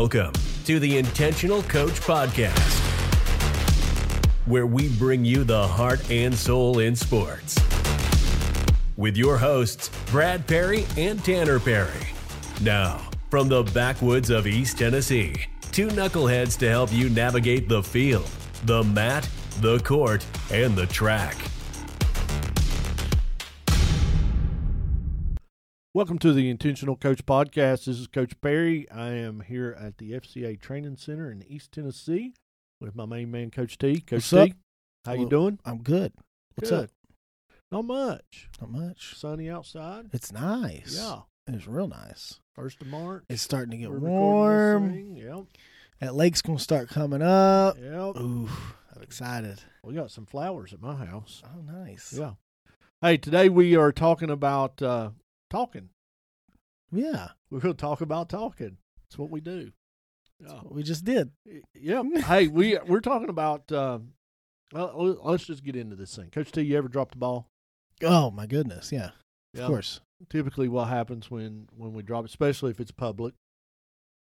Welcome to the Intentional Coach Podcast, where we bring you the heart and soul in sports. With your hosts, Brad Perry and Tanner Perry. Now, from the backwoods of East Tennessee, two knuckleheads to help you navigate the field, the mat, the court, and the track. Welcome to the Intentional Coach Podcast. This is Coach Perry. I am here at the FCA Training Center in East Tennessee with my main man, Coach T. Coach What's T, up? how you doing? I'm good. What's Good. up? Not much. Not much. Sunny outside. It's nice. Yeah. It's real nice. First of March. It's starting to get We're warm. Yep. That lake's gonna start coming up. Yep. Ooh, I'm excited. We got some flowers at my house. Oh, nice. Yeah. Hey, today we are talking about uh, talking. Yeah. We're going to talk about talking. That's what we do. Yeah. We just did. Yep. hey, we we're talking about. Uh, well, let's just get into this thing. Coach T, you ever dropped the ball? Oh my goodness. Yeah. Yeah. Of course. Typically, what happens when when we drop, especially if it's public,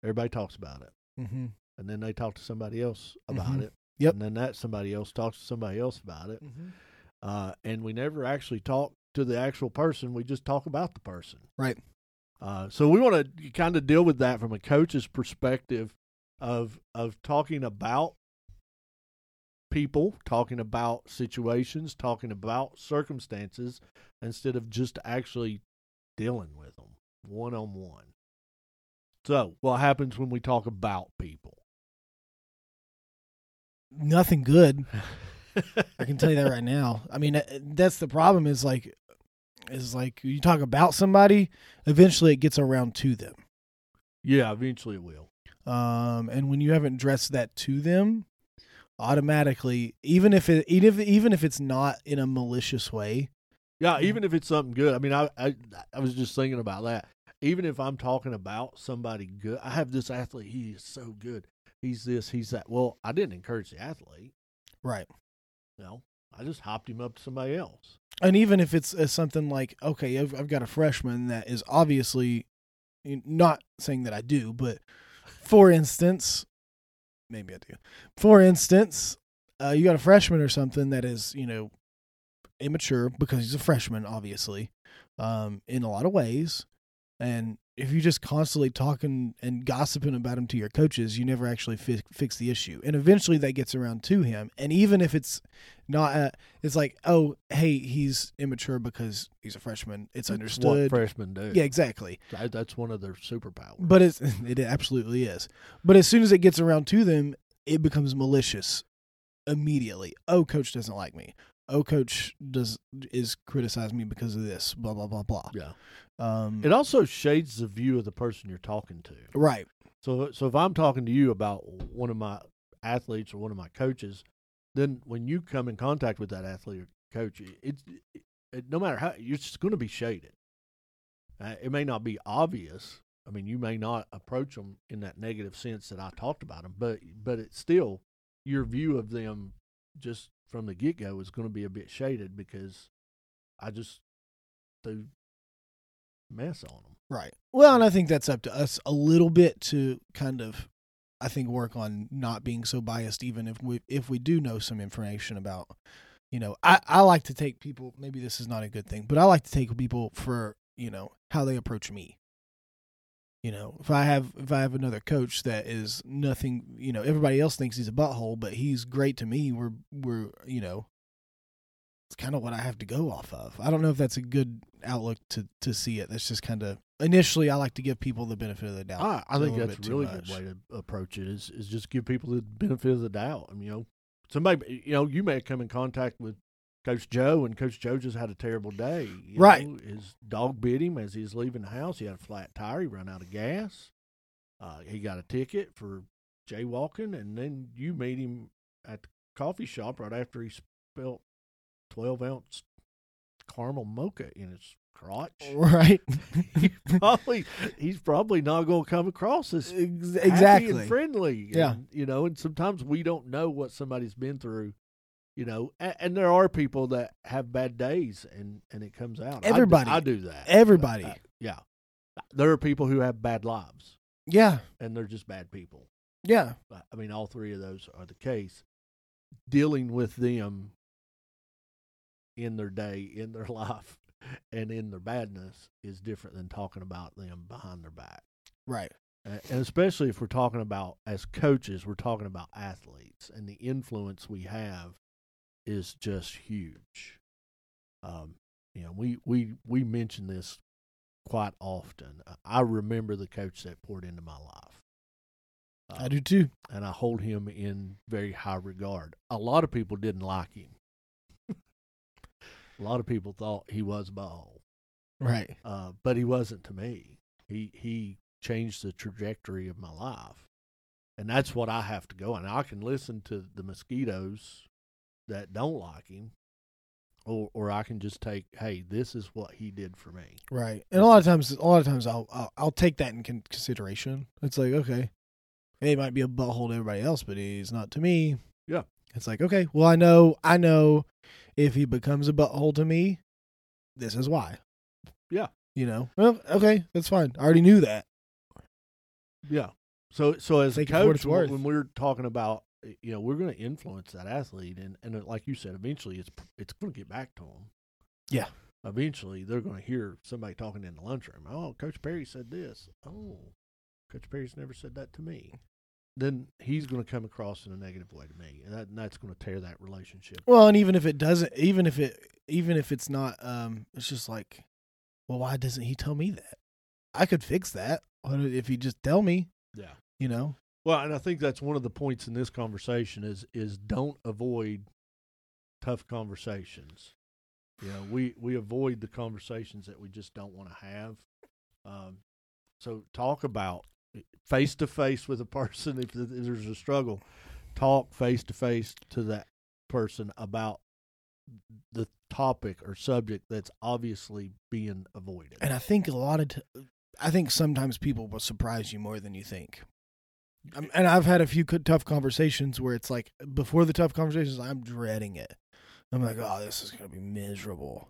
everybody talks about it, Mm-hmm. and then they talk to somebody else about Mhm. it. Yep. And then that somebody else talks to somebody else about it, Mm-hmm. uh, and we never actually talk to the actual person. We just talk about the person. Right. Uh, so we want to kind of deal with that from a coach's perspective of of talking about people, talking about situations, talking about circumstances instead of just actually dealing with them one on one. So, what happens when we talk about people? Nothing good. I can tell you that right now. I mean, that's the problem. Is like, is like you talk about somebody. Eventually, it gets around to them. yeah, eventually it will. um, and when you haven't addressed that to them, automatically, even if it, even if, even if it's not in a malicious way, Yeah, even if it's something good. I mean, I, I I was just thinking about that. Even if I'm talking about somebody good, I have this athlete. He is so good. He's this. He's that. Well, I didn't encourage the athlete. right? Know, I just hopped him up to somebody else. And even if it's uh, something like, okay, I've, I've got a freshman that is obviously not saying that I do, but for instance, maybe I do. For instance, uh, you got a freshman or something that is, you know, immature because he's a freshman, obviously, um, in a lot of ways. And if you're just constantly talking and gossiping about him to your coaches, you never actually fi- fix the issue. And eventually that gets around to him. And even if it's not, uh, it's like, oh, hey, he's immature because he's a freshman. It's That's What understood. freshmen do. Yeah, exactly. That- that's one of their superpowers. But it's it absolutely is. But as soon as it gets around to them, it becomes malicious immediately. Oh, coach doesn't like me. Oh, coach does is criticizing me because of this. Blah blah blah blah. yeah, Um, it also shades the view of the person you're talking to. right. So, so if I'm talking to you about one of my athletes or one of my coaches, then when you come in contact with that athlete or coach, it, it's it, no matter how you're just going to be shaded. Uh, it may not be obvious. I mean, you may not approach them in that negative sense that I talked about them, but but it's still your view of them just from the get go is going to be a bit shaded because I just threw mess on them. Right. Well, and I think that's up to us a little bit to kind of, I think, work on not being so biased, even if we if we do know some information about, you know, I I like to take people. Maybe this is not a good thing, but I like to take people for you know how they approach me. You know, if I have if I have another coach that is nothing, you know, everybody else thinks he's a butthole, but he's great to me. We're we're you know, it's kind of what I have to go off of. I don't know if that's a good outlook to to see it. That's just kind of initially I like to give people the benefit of the doubt. I think little that's a really much. good way to approach it. Is is just give people the benefit of the doubt. I mean, you know, somebody, you know, you may have come in contact with Coach Joe, and Coach Joe just had a terrible day. you Right. know. his dog bit him as he was leaving the house. He had a flat tire. He ran out of gas. Uh, he got a ticket for jaywalking, and then you meet him at the coffee shop right after he spilled twelve ounce caramel mocha in his crotch. Right. he probably he's probably not going to come across as exactly. and friendly. Yeah. and, you know, and sometimes we don't know what somebody's been through. You know, and, and there are people that have bad days, and and it comes out. Everybody. I, do that. Everybody. Uh, yeah, there are people who have bad lives. Yeah. and they're just bad people. Yeah. I mean, all three of those are the case. Dealing with them in their day, in their life, and in their badness is different than talking about them behind their back. Right. And especially if we're talking about as coaches, we're talking about athletes, and the influence we have is just huge. Um, you know, we we we mention this quite often. I remember the coach that poured into my life. I Um, do too. and I hold him in very high regard. A lot of people didn't like him. a lot of people thought he was ball, Right. uh, but he wasn't to me. He he changed the trajectory of my life, and that's what I have to go. And I can listen to the mosquitoes that don't like him, or or I can just take, hey, this is what he did for me. Right. And a lot of times, a lot of times, I'll I'll, I'll take that in consideration. It's like, okay, he might be a butthole to everybody else, but he's not to me. Yeah. It's like, okay, well, I know, I know, if he becomes a butthole to me, this is why. Yeah. You know. Well, okay, that's fine. I already knew that. Yeah. So so as Take a coach, when we're talking about you know we're going to influence that athlete, and and uh, like you said, eventually it's it's going to get back to them. Yeah. Eventually, they're going to hear somebody talking in the lunchroom. Oh, Coach Perry said this. Oh, Coach Perry's never said that to me. Then he's going to come across in a negative way to me, and, that, and that's going to tear that relationship. Well, and even if it doesn't, even if it, even if it's not, um, it's just like, well, why doesn't he tell me that? I could fix that What if he just tell me. Yeah. You know. Well, and I think that's one of the points in this conversation is is don't avoid tough conversations. You know, we we avoid the conversations that we just don't want to have. Um, so talk about face to face with a person if, there's a struggle. Talk face to face to that person about the topic or subject that's obviously being avoided. And I think a lot of, t- I think sometimes people will surprise you more than you think. Um, and I've had a few tough conversations where it's like before the tough conversations, I'm dreading it. I'm like, oh, this is gonna be miserable.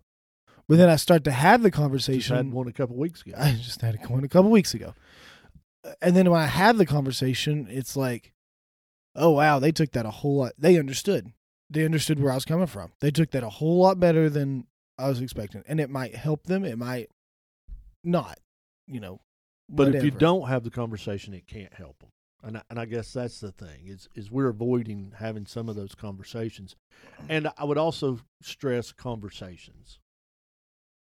But then I start to have the Just conversation. had one a couple weeks ago. I just had one a couple weeks ago. And then when I have the conversation, it's like, oh wow, they took that a whole lot. They understood. They understood where I was coming from. They took that a whole lot better than I was expecting, and it might help them. It might not. You know. But if you don't have the conversation, it can't help them. And I, and I guess that's the thing is is we're avoiding having some of those conversations. And I would also stress conversations.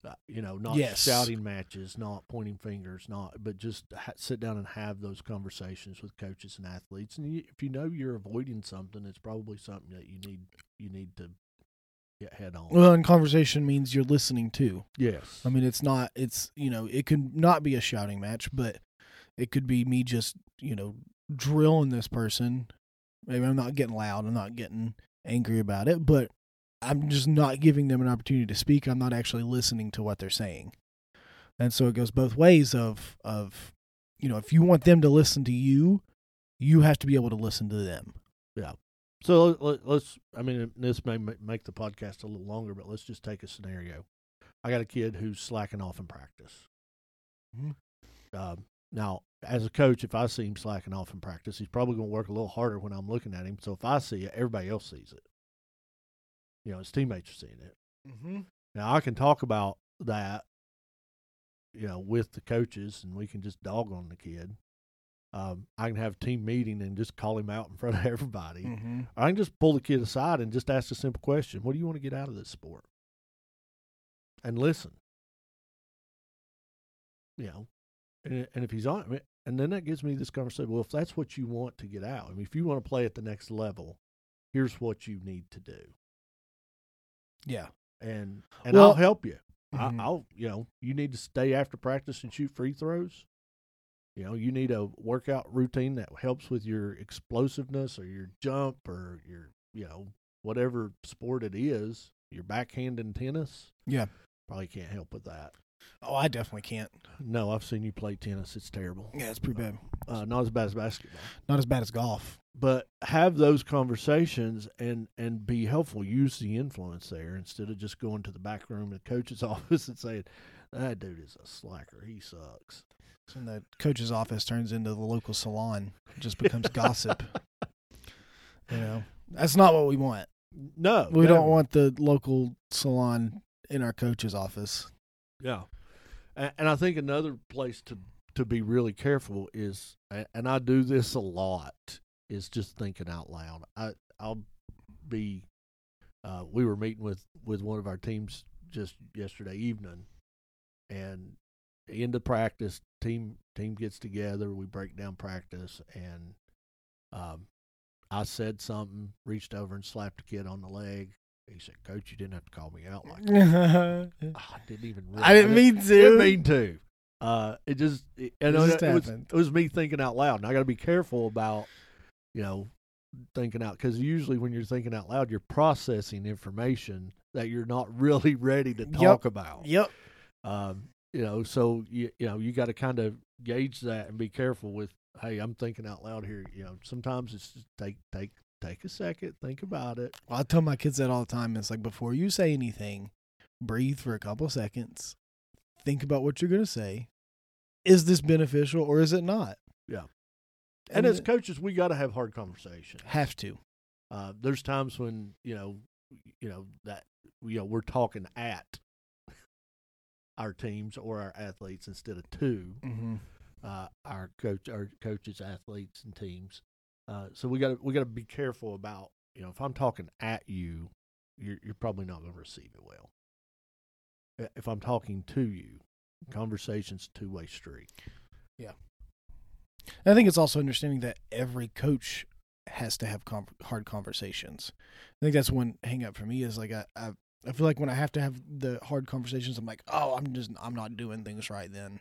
Uh, you know, not Yes. shouting matches, not pointing fingers, not but just ha- sit down and have those conversations with coaches and athletes. And you, if you know you're avoiding something, it's probably something that you need you need to get head on. well, and conversation means you're listening too. yes, I mean, it's not. It's you know, it could not be a shouting match, but it could be me just you know drilling this person. Maybe I'm not getting loud. I'm not getting angry about it, but I'm just not giving them an opportunity to speak. I'm not actually listening to what they're saying, and so it goes both ways. Of of you know, if you want them to listen to you, you have to be able to listen to them. Yeah. So let, us I mean, this may make the podcast a little longer, but let's just take a scenario. I got a kid who's slacking off in practice. Mhm. Um, now, as a coach, if I see him slacking off in practice, he's probably going to work a little harder when I'm looking at him. So if I see it, everybody else sees it. You know, his teammates are seeing it. Mm-hmm. Now, I can talk about that, you know, with the coaches, and we can just dog on the kid. Um, I can have a team meeting and just call him out in front of everybody. Mm-hmm. I can just pull the kid aside and just ask a simple question: What do you want to get out of this sport? And listen. You know, and, and if he's on, I mean, and then that gives me this conversation. Well, if that's what you want to get out, I mean, if you want to play at the next level, here's what you need to do, Yeah. and and Well- I'll help you. Mhm. I, I'll, you know, you need to stay after practice and shoot free throws. You know, you need a workout routine that helps with your explosiveness or your jump or your, you know, whatever sport it is. Your backhand in tennis Yeah. probably can't help with that. Oh, I definitely can't. No, I've seen you play tennis. It's terrible. Yeah, it's pretty bad. Uh, not as bad as basketball. Not as bad as golf. but have those conversations and and be helpful use the influence there instead of just going to the back room of the coach's office and saying that dude is a slacker. He sucks. And the coach's office turns into the local salon. It just becomes gossip. You know, that's not what we want. No, We never. don't want the local salon in our coach's office. Yeah, and, and I think another place to to be really careful is, and I do this a lot, is just thinking out loud. I I'll be. Uh, we were meeting with with one of our teams just yesterday evening, and end of practice, team team gets together. We break down practice, and um, I said something, reached over and slapped a kid on the leg. He said, "Coach, you didn't have to call me out like that." I I didn't even. Really, I didn't mean to. Didn't mean to. Uh, it just, it, and It it, just it was, it was me thinking out loud, and I got to be careful about, you know, thinking out because usually when you're thinking out loud, you're processing information that you're not really ready to Yep. talk about. Yep. Um, you know, so you you know you got to kind of gauge that and be careful with. Hey, I'm thinking out loud here. You know, sometimes it's just take take take a second, think about it. Well, I tell my kids that all the time. It's like before you say anything, breathe for a couple seconds, think about what you're going to say. Is this beneficial or is it not? Yeah. And, as coaches, we got to have hard conversations. have to. Uh, there's times when you know, you know that you know we're talking at our teams or our athletes instead of to Mm-hmm. uh, our coach, our coaches, athletes, and teams. Uh, so we got to we got to be careful about you know if I'm talking at you, you're you're probably not going to receive it well. If I'm talking to you, conversation's two way street. Yeah. I think it's also understanding that every coach has to have com- hard conversations. I think that's one hang up for me is like I, I I feel like when I have to have the hard conversations, I'm like, oh, I'm just I'm not doing things right then.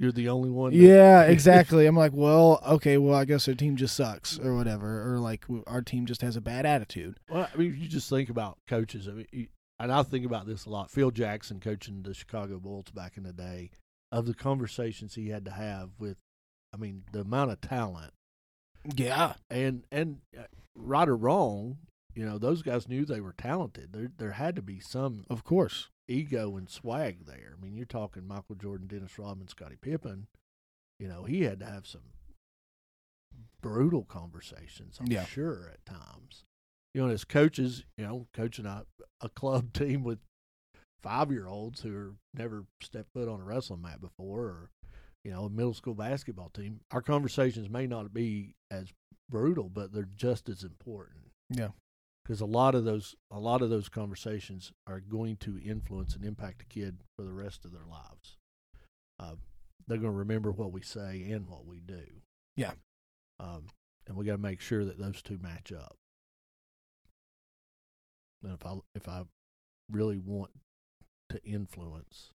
You're the only one. that- Yeah, exactly. I'm like, well, okay, well, I guess our team just sucks or whatever, or like our team just has a bad attitude. Well, I mean, you just think about coaches. I mean, you, and I think about this a lot. Phil Jackson coaching the Chicago Bulls back in the day, of the conversations he had to have with, I mean, the amount of talent Yeah, and and uh, right or wrong, you know, those guys knew they were talented. There there had to be some of course. ego and swag there. I mean, you're talking Michael Jordan, Dennis Rodman, Scottie Pippen. You know, he had to have some brutal conversations, I'm Yeah. sure, at times. You know, as coaches, you know, coaching a, a club team with five year olds who are never stepped foot on a wrestling mat before or, you know, a middle school basketball team, our conversations may not be as brutal, but they're just as important Yeah, because a lot of those a lot of those conversations are going to influence and impact a kid for the rest of their lives. Uh, they're going to remember what we say and what we do. Yeah. um, and we got to make sure that those two match up. And if I if I really want to influence,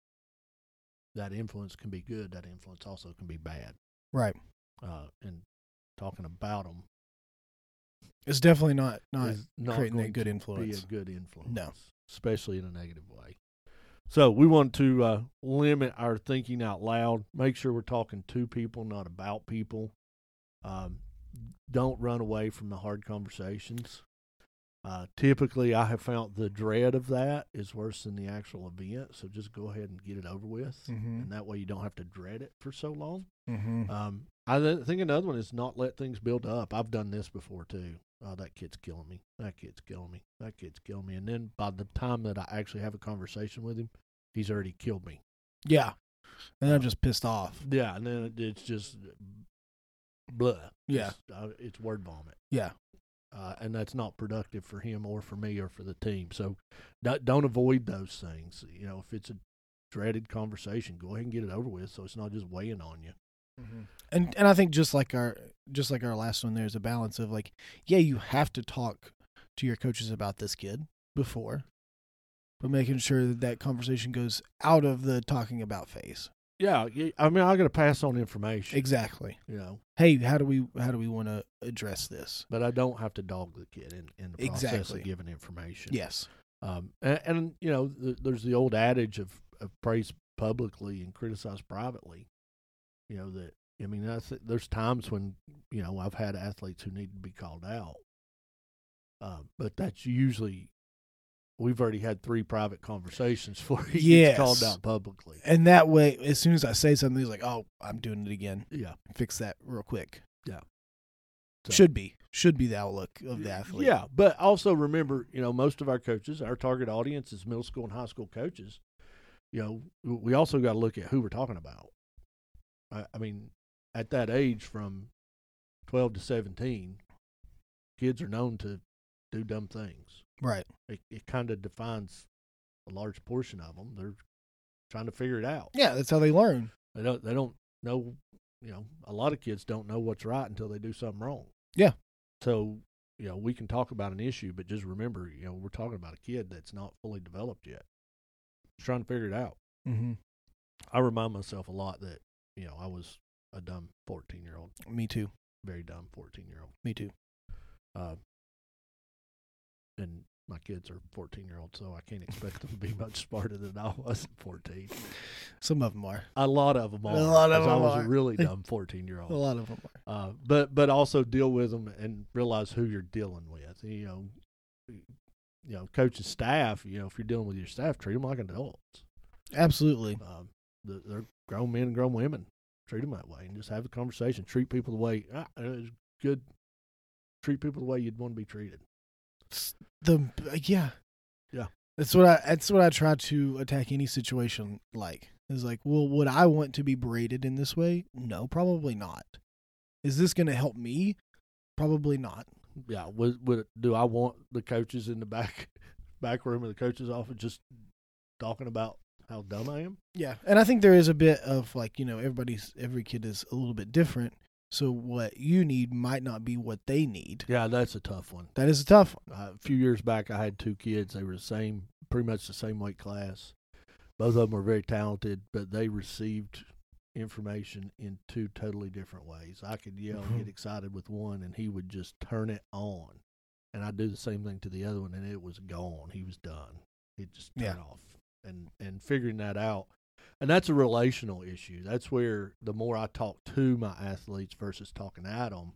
that influence can be good. That influence also can be bad. right. Uh, and talking about them It's definitely not not not creating a good to influence. Be a good influence. No. especially in a negative way. So we want to uh, limit our thinking out loud. Make sure we're talking to people, not about people. Um, don't run away from the hard conversations. Uh, typically, I have found the dread of that is worse than the actual event. So just go ahead and get it over with, Mm-hmm. and that way you don't have to dread it for so long. Mm-hmm. Um, I th- think another one is not let things build up. I've done this before too. Oh, that kid's killing me. That kid's killing me. That kid's killing me. And then by the time that I actually have a conversation with him, he's already killed me. Yeah, and I'm just pissed off. Yeah, and then it's just blah. Yeah. It's, uh, it's word vomit. Yeah, Uh, and that's not productive for him or for me or for the team. So don't, don't avoid those things. You know, if it's a dreaded conversation, go ahead and get it over with so it's not just weighing on you. And and I think just like our just like our last one, there's a balance of like, yeah, you have to talk to your coaches about this kid before, but making sure that that conversation goes out of the talking about phase. Yeah, I mean, I got to pass on information. Exactly. You know, Hey, how do we how do we want to address this? but I don't have to dog the kid in, in the process Exactly. of giving information. Yes. Um, and, and you know, th- there's the old adage of, of praise publicly and criticize privately. You know that I mean, there's times when you know I've had athletes who need to be called out, uh, but that's usually we've already had three private conversations for he Yes. called out publicly. And that way, as soon as I say something, he's like, "Oh, I'm doing it again. Yeah. Fix that real quick." Yeah. So- Should be should be the outlook of the athlete. Yeah, but also remember, you know, most of our coaches, our target audience is middle school and high school coaches. You know, we also got to look at who we're talking about. I, I mean, at that age, from twelve to seventeen, kids are known to do dumb things. Right. It, it kind of defines a large portion of them. They're trying to figure it out. Yeah, that's how they learn. They don't. They don't know. You know, a lot of kids don't know what's right until they do something wrong. Yeah. So you know, we can talk about an issue, but just remember, you know, we're talking about a kid that's not fully developed yet. He's trying to figure it out. Mm-hmm. I remind myself a lot that you know I was a dumb fourteen year old, Me too. very dumb fourteen year old. Me too. Uh, and my kids are fourteen year olds, so I can't expect them to be much smarter than I was at fourteen. Some of them are. A lot of them are. A lot of 'cause I them was are. a really dumb fourteen year old. A lot of them are. Uh, but but also deal with them and realize who you're dealing with. You know, you know, coaching staff. You know, if you're dealing with your staff, treat them like adults. Absolutely. Um, the- they're grown men and grown women. Treat them that way, and just have a conversation. Treat people the way ah, it's good. Treat people the way you'd want to be treated. The yeah. Yeah. That's what I that's what I try to attack any situation like. Is like, well, would I want to be berated in this way? No, probably not. Is this going to help me? Probably not. Yeah. Would, would do I want the coaches in the back back room of the coaches' office just talking about how dumb I am? Yeah, and I think there is a bit of like you know everybody's every kid is a little bit different. So what you need might not be what they need. Yeah, that's a tough one. That is a tough one. Uh, a few years back, I had two kids. They were the same, pretty much the same weight class. Both of them were very talented, but they received information in two totally different ways. I could yell and get excited with one, and he would just turn it on, and I'd do the same thing to the other one, and it was gone. He was done. He'd just turn Yeah. off, and and figuring that out. And that's a relational issue. That's where the more I talk to my athletes versus talking at them,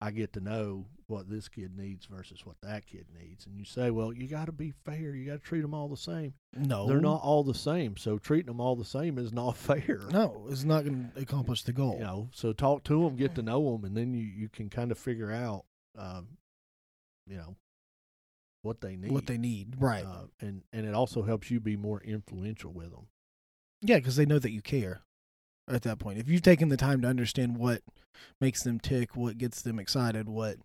I get to know what this kid needs versus what that kid needs. And you say, well, you got to be fair. You got to treat them all the same. No, They're not all the same. So treating them all the same is not fair. No, it's not going to accomplish the goal. You know, so talk to them, get to know them, and then you, you can kind of figure out, um, you know, what they need. What they need, right? Uh, and, and it also helps you be more influential with them. yeah, because they know that you care. At that point, if you've taken the time to understand what makes them tick, what gets them excited, what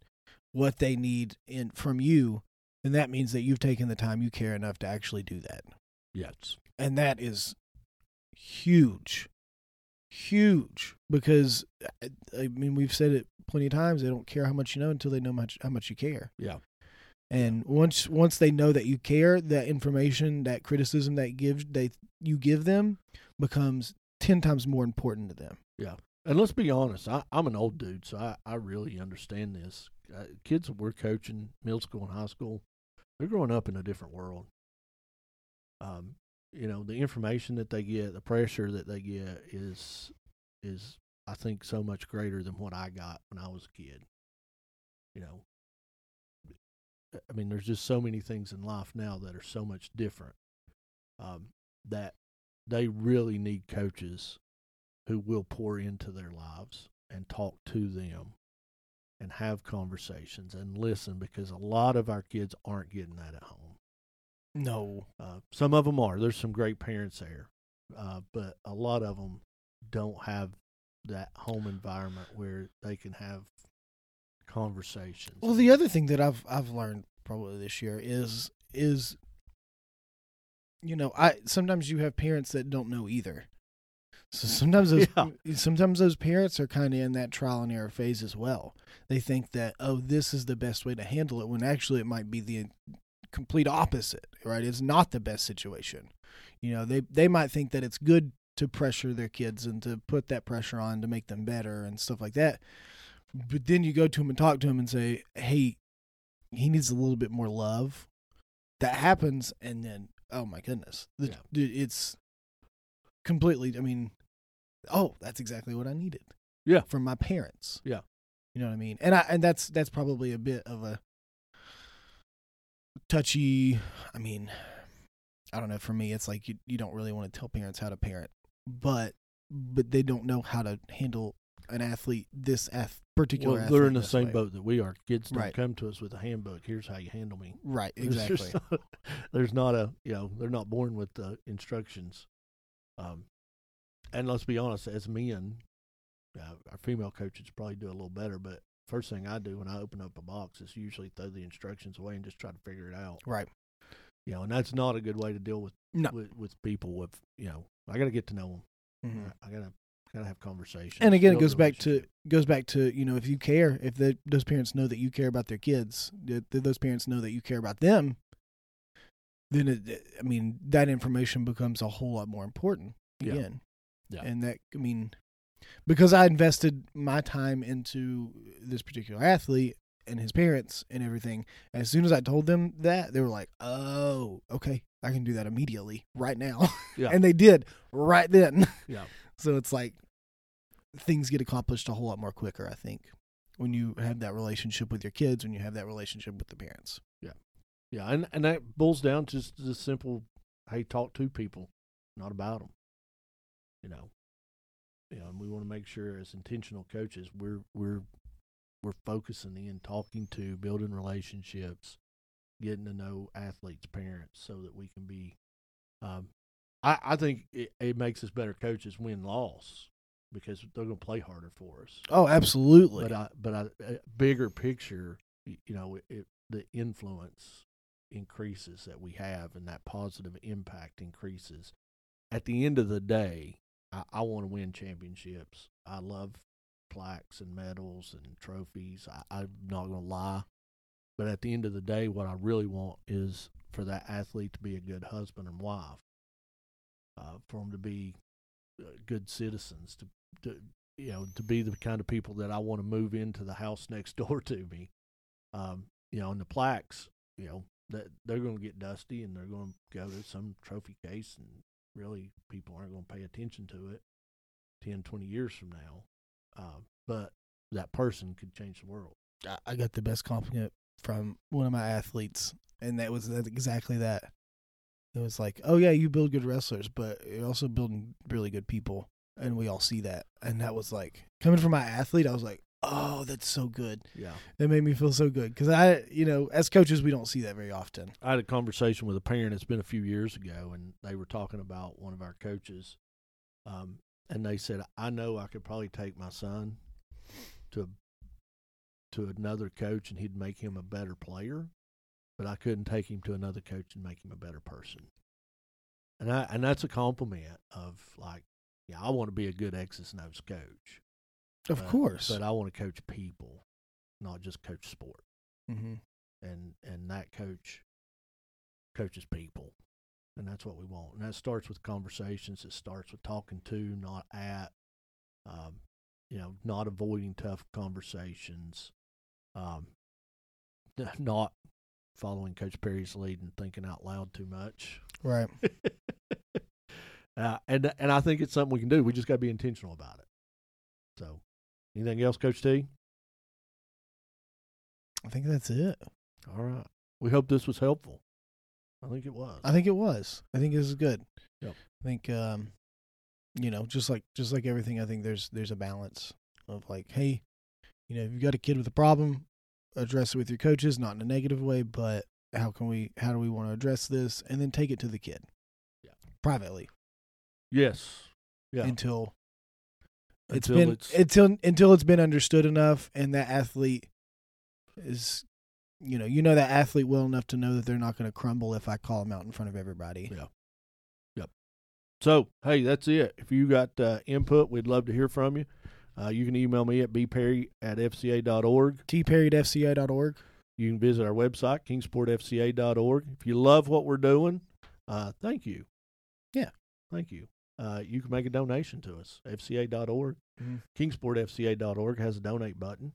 what they need in from you, then that means that you've taken the time, you care enough to actually do that. Yes. and that is huge huge because I- i mean we've said it plenty of times they don't care how much you know until they know much how much you care Yeah. And once once they know that you care that information that criticism that gives they you give them becomes 10 times more important to them Yeah, And let's be honest, I, I'm an old dude, so I, I really understand this. Uh, kids that we're coaching, middle school and high school, they're growing up in a different world. Um, you know, the information that they get, the pressure that they get is is I think so much greater than what I got when I was a kid. You know, I mean, there's just so many things in life now that are so much different. Um, that they really need coaches who will pour into their lives and talk to them and have conversations and listen because a lot of our kids aren't getting that at home. no Uh, some of them are. There's some great parents there, uh, but a lot of them don't have that home environment where they can have conversations. well the other thing that i've i've learned probably this year is is you know i sometimes you have parents that don't know either. So mm. sometimes those sometimes those parents are kind of in that trial and error phase as well. They think that oh this is the best way to handle it when actually it might be the complete opposite right? It's not the best situation. You know they they might think that it's good to pressure their kids and to put that pressure on to make them better and stuff like that but then you go to him and talk to him and say hey he needs a little bit more love that happens and then oh my goodness the, Yeah. it's completely i mean oh that's exactly what i needed Yeah. from my parents Yeah. you know what i mean and i and that's that's probably a bit of a touchy. I mean, I don't know. For me, it's like you you don't really want to tell parents how to parent, but but they don't know how to handle an athlete. This ath- particular. Well, they're athlete in the same way. boat that we are. Kids don't Right. come to us with a handbook. Here's how you handle me. Right. There's Exactly. not- There's not a you know they're not born with the instructions. Um, and let's be honest, as men, uh, our female coaches probably do a little better. But first thing I do when I open up a box is usually throw the instructions away and just try to figure it out. right. You know, and that's not a good way to deal with No. with, with people. With you know, I got to get to know them. Mhm. I gotta gotta have conversations. And again, it goes back to goes back to you know if you care, if the, those parents know that you care about their kids, that those parents know that you care about them, then it, I mean that information becomes a whole lot more important Yeah. again. Yeah. And that I mean, because I invested my time into this particular athlete and his parents and everything. As soon as I told them that, they were like, "Oh, okay, I can do that immediately, right now." Yeah. and they did right then. yeah. So it's like things get accomplished a whole lot more quicker, I think, when you have that relationship with your kids, when you have that relationship with the parents. Yeah, Yeah. and and that boils down to just the simple, hey, talk to people, not about them. You know, you know, and we want to make sure as intentional coaches, we're we're we're focusing in, talking to, building relationships, getting to know athletes' parents, so that we can be. Um, I I think it, it makes us better coaches win loss because they're going to play harder for us. Oh, absolutely. But I, but I, bigger picture, you know, it, the influence increases that we have, and that positive impact increases. At the end of the day, I, I want to win championships. I love plaques and medals and trophies. I, I'm not going to lie, but at the end of the day, what I really want is for that athlete to be a good husband and wife, uh, for them to be uh, good citizens, to, to you know, to be the kind of people that I want to move into the house next door to me. Um, you know, and the plaques, you know, that they're going to get dusty and they're going to go to some trophy case, and really people aren't going to pay attention to it 10, 20 years from now. Um, but that person could change the world. I- got the best compliment from one of my athletes, and that was exactly that. It was like, oh yeah, you build good wrestlers, but you're also building really good people, and we all see that. And that was like coming from my athlete, I was like, oh, that's so good. Yeah. It made me feel so good because I, you know, as coaches, we don't see that very often. I had a conversation with a parent. It's been a few years ago, and they were talking about one of our coaches, um, and they said, "I know I could probably take my son to to another coach, and he'd make him a better player, but I couldn't take him to another coach and make him a better person." And I and that's a compliment of like, yeah, I want to be a good X's and O's coach, Of but- course. but I want to coach people, not just coach sport mm-hmm. and and that coach coaches people and that's what we want and that starts with conversations it starts with talking to not at um, you know not avoiding tough conversations um, not following coach perry's lead and thinking out loud too much Right. uh, and and i think it's something we can do we just got to be intentional about it so anything else coach t I think that's it. all right we hope this was helpful i think it was I think it was. I think this is good. Yep. I think um you know, just like just like everything, I think there's there's a balance of like, hey, you know, if you've got a kid with a problem, address it with your coaches, not in a negative way, but how can we how do we want to address this and then take it to the kid. Yeah. Privately. Yes yeah Until it's Until been it's- until until it's been understood enough and that athlete is you know, you know that athlete well enough to know that they're not going to crumble if I call them out in front of everybody. Yeah. Yep. So, hey, that's it. If you got uh, input, we'd love to hear from you. Uh, you can email me at bperry at fca.org. tperry at fca.org. You can visit our website, kingsportfca.org. If you love what we're doing, uh, thank you. Yeah. Thank you. Uh, you can make a donation to us, fca.org. Mhm. Kingsportfca.org has a donate button.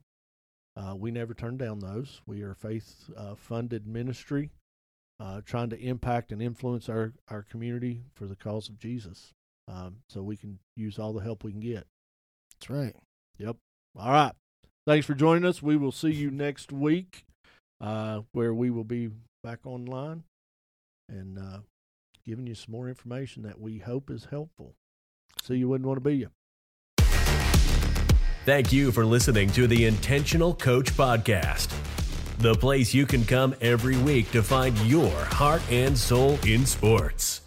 Uh, we never turn down those. We are a faith uh, funded ministry uh, trying to impact and influence our, our community for the cause of Jesus. Um, so we can use all the help we can get. That's right. Yep. All right. Thanks for joining us. We will see you next week uh, where we will be back online and uh, giving you some more information that we hope is helpful. So you wouldn't want to be you. Thank you for listening to the Intentional Coach Podcast, the place you can come every week to find your heart and soul in sports.